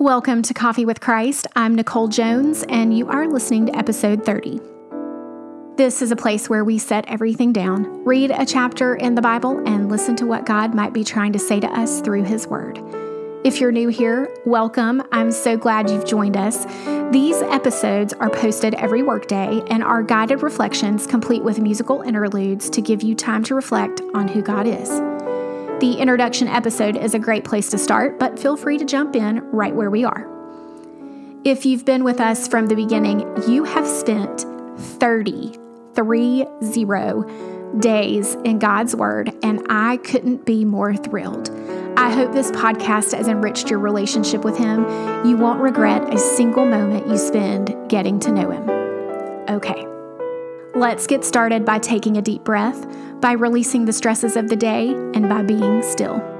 Welcome to Coffee with Christ. I'm Nicole Jones, and you are listening to episode 30. This is a place where we set everything down, read a chapter in the Bible, and listen to what God might be trying to say to us through His Word. If you're new here, welcome. I'm so glad you've joined us. These episodes are posted every workday and are guided reflections complete with musical interludes to give you time to reflect on who God is. The introduction episode is a great place to start, but feel free to jump in right where we are. If you've been with us from the beginning, you have spent 30, 30 days in God's Word, and I couldn't be more thrilled. I hope this podcast has enriched your relationship with Him. You won't regret a single moment you spend getting to know Him. Okay, let's get started by taking a deep breath by releasing the stresses of the day and by being still.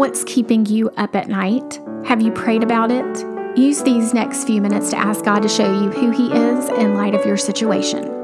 What's keeping you up at night? Have you prayed about it? Use these next few minutes to ask God to show you who He is in light of your situation.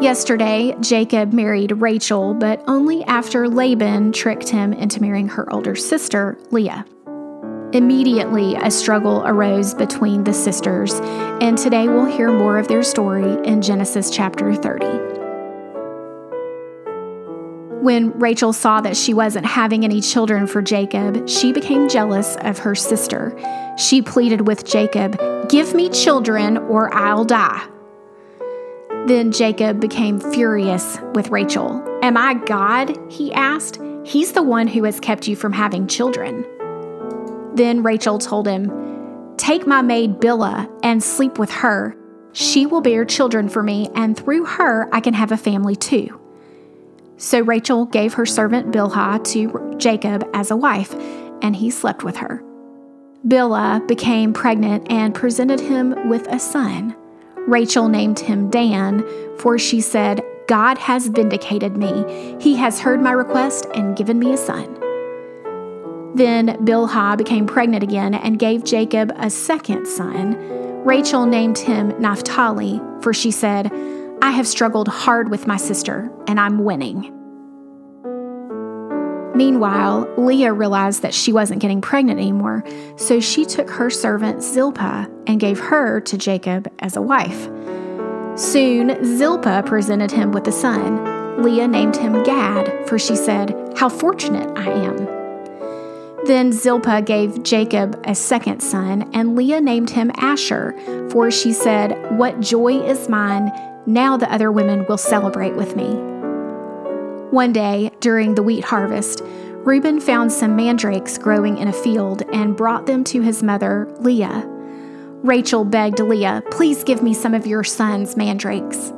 Yesterday, Jacob married Rachel, but only after Laban tricked him into marrying her older sister, Leah. Immediately, a struggle arose between the sisters, and today we'll hear more of their story in Genesis chapter 30. When Rachel saw that she wasn't having any children for Jacob, she became jealous of her sister. She pleaded with Jacob, Give me children or I'll die. Then Jacob became furious with Rachel. Am I God? he asked. He's the one who has kept you from having children. Then Rachel told him, Take my maid Bilhah and sleep with her. She will bear children for me, and through her I can have a family too. So Rachel gave her servant Bilhah to Jacob as a wife, and he slept with her. Bilhah became pregnant and presented him with a son. Rachel named him Dan, for she said, God has vindicated me. He has heard my request and given me a son. Then Bilhah became pregnant again and gave Jacob a second son. Rachel named him Naphtali, for she said, I have struggled hard with my sister, and I'm winning. Meanwhile, Leah realized that she wasn't getting pregnant anymore, so she took her servant Zilpah and gave her to Jacob as a wife. Soon, Zilpah presented him with a son. Leah named him Gad, for she said, How fortunate I am. Then Zilpah gave Jacob a second son, and Leah named him Asher, for she said, What joy is mine! Now the other women will celebrate with me. One day, during the wheat harvest, Reuben found some mandrakes growing in a field and brought them to his mother, Leah. Rachel begged Leah, Please give me some of your son's mandrakes.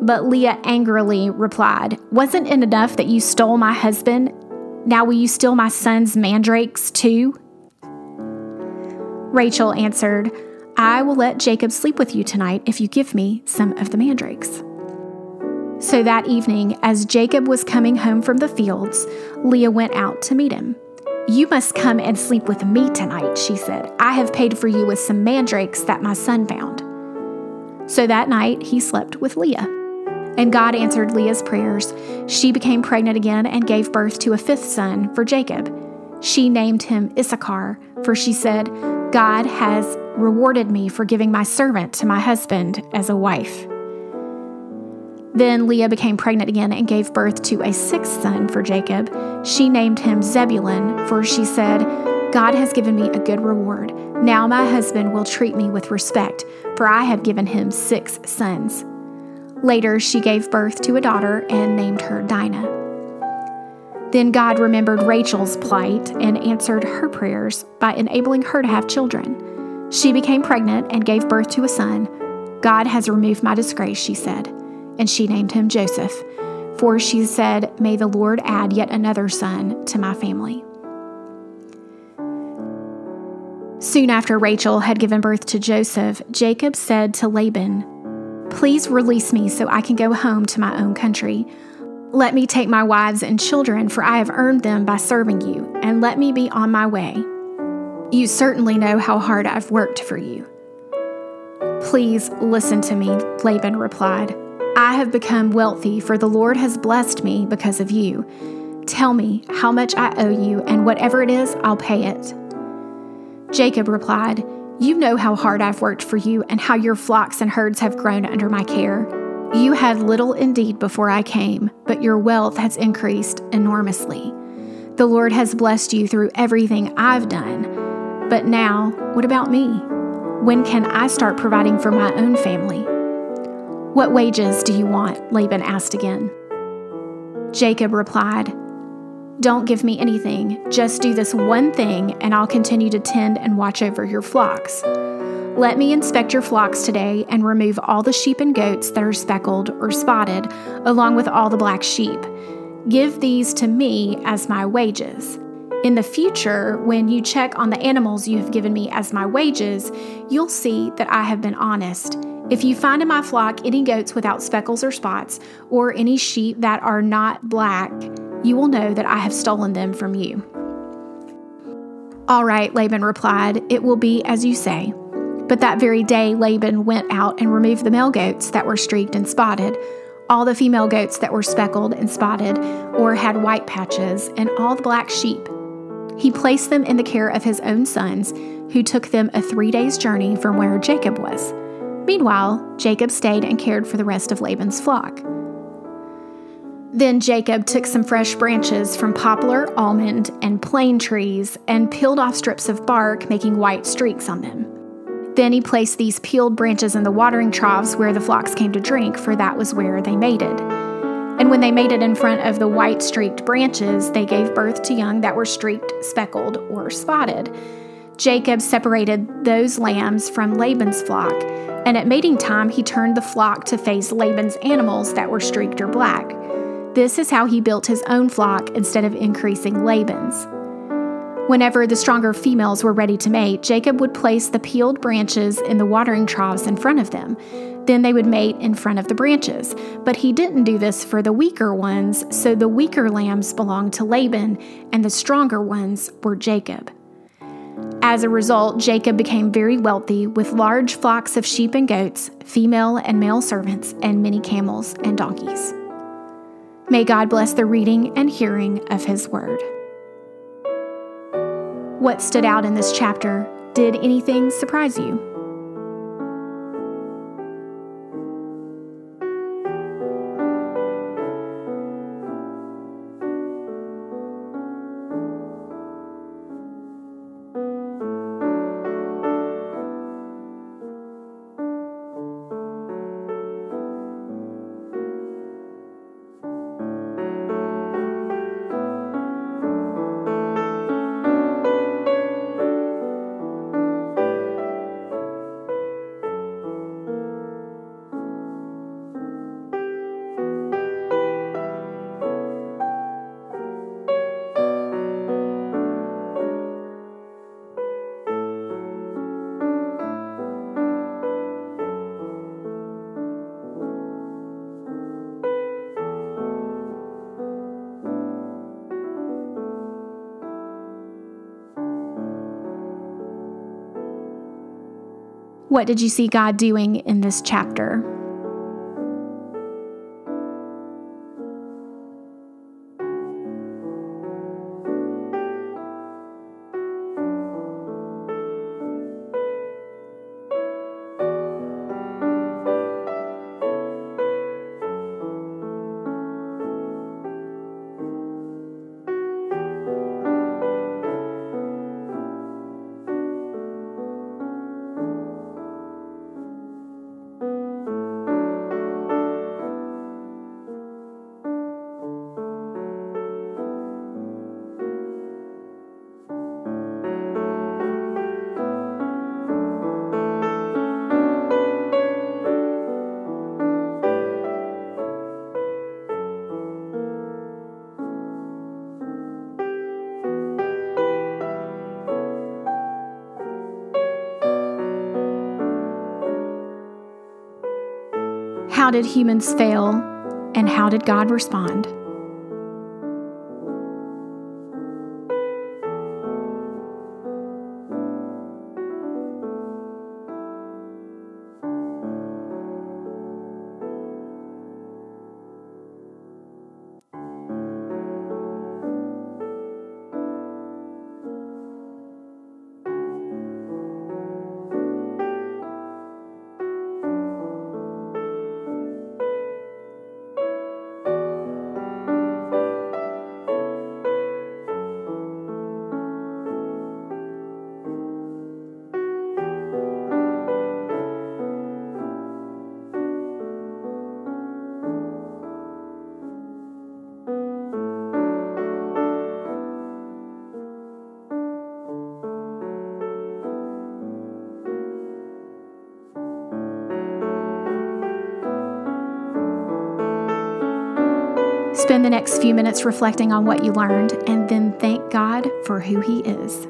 But Leah angrily replied, Wasn't it enough that you stole my husband? Now will you steal my son's mandrakes too? Rachel answered, I will let Jacob sleep with you tonight if you give me some of the mandrakes. So that evening, as Jacob was coming home from the fields, Leah went out to meet him. You must come and sleep with me tonight, she said. I have paid for you with some mandrakes that my son found. So that night, he slept with Leah. And God answered Leah's prayers. She became pregnant again and gave birth to a fifth son for Jacob. She named him Issachar, for she said, God has rewarded me for giving my servant to my husband as a wife. Then Leah became pregnant again and gave birth to a sixth son for Jacob. She named him Zebulun, for she said, God has given me a good reward. Now my husband will treat me with respect, for I have given him six sons. Later, she gave birth to a daughter and named her Dinah. Then God remembered Rachel's plight and answered her prayers by enabling her to have children. She became pregnant and gave birth to a son. God has removed my disgrace, she said. And she named him Joseph, for she said, May the Lord add yet another son to my family. Soon after Rachel had given birth to Joseph, Jacob said to Laban, Please release me so I can go home to my own country. Let me take my wives and children, for I have earned them by serving you, and let me be on my way. You certainly know how hard I've worked for you. Please listen to me, Laban replied. I have become wealthy, for the Lord has blessed me because of you. Tell me how much I owe you, and whatever it is, I'll pay it. Jacob replied, you know how hard I've worked for you and how your flocks and herds have grown under my care. You had little indeed before I came, but your wealth has increased enormously. The Lord has blessed you through everything I've done. But now, what about me? When can I start providing for my own family? What wages do you want? Laban asked again. Jacob replied, don't give me anything. Just do this one thing, and I'll continue to tend and watch over your flocks. Let me inspect your flocks today and remove all the sheep and goats that are speckled or spotted, along with all the black sheep. Give these to me as my wages. In the future, when you check on the animals you have given me as my wages, you'll see that I have been honest. If you find in my flock any goats without speckles or spots, or any sheep that are not black, you will know that I have stolen them from you. All right, Laban replied, It will be as you say. But that very day, Laban went out and removed the male goats that were streaked and spotted, all the female goats that were speckled and spotted or had white patches, and all the black sheep. He placed them in the care of his own sons, who took them a three days' journey from where Jacob was. Meanwhile, Jacob stayed and cared for the rest of Laban's flock. Then Jacob took some fresh branches from poplar, almond, and plane trees and peeled off strips of bark, making white streaks on them. Then he placed these peeled branches in the watering troughs where the flocks came to drink, for that was where they mated. And when they mated in front of the white streaked branches, they gave birth to young that were streaked, speckled, or spotted. Jacob separated those lambs from Laban's flock, and at mating time he turned the flock to face Laban's animals that were streaked or black. This is how he built his own flock instead of increasing Laban's. Whenever the stronger females were ready to mate, Jacob would place the peeled branches in the watering troughs in front of them. Then they would mate in front of the branches. But he didn't do this for the weaker ones, so the weaker lambs belonged to Laban, and the stronger ones were Jacob. As a result, Jacob became very wealthy with large flocks of sheep and goats, female and male servants, and many camels and donkeys. May God bless the reading and hearing of His Word. What stood out in this chapter? Did anything surprise you? What did you see God doing in this chapter? How did humans fail, and how did God respond? Spend the next few minutes reflecting on what you learned and then thank God for who He is.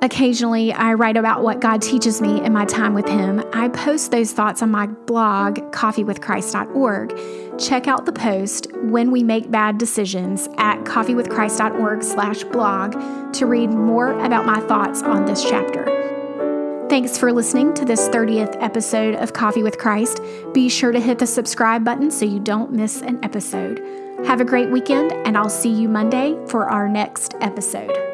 Occasionally, I write about what God teaches me in my time with Him. I post those thoughts on my blog, coffeewithchrist.org. Check out the post when we make bad decisions at coffeewithchrist.org/blog to read more about my thoughts on this chapter. Thanks for listening to this 30th episode of Coffee with Christ. Be sure to hit the subscribe button so you don't miss an episode. Have a great weekend, and I'll see you Monday for our next episode.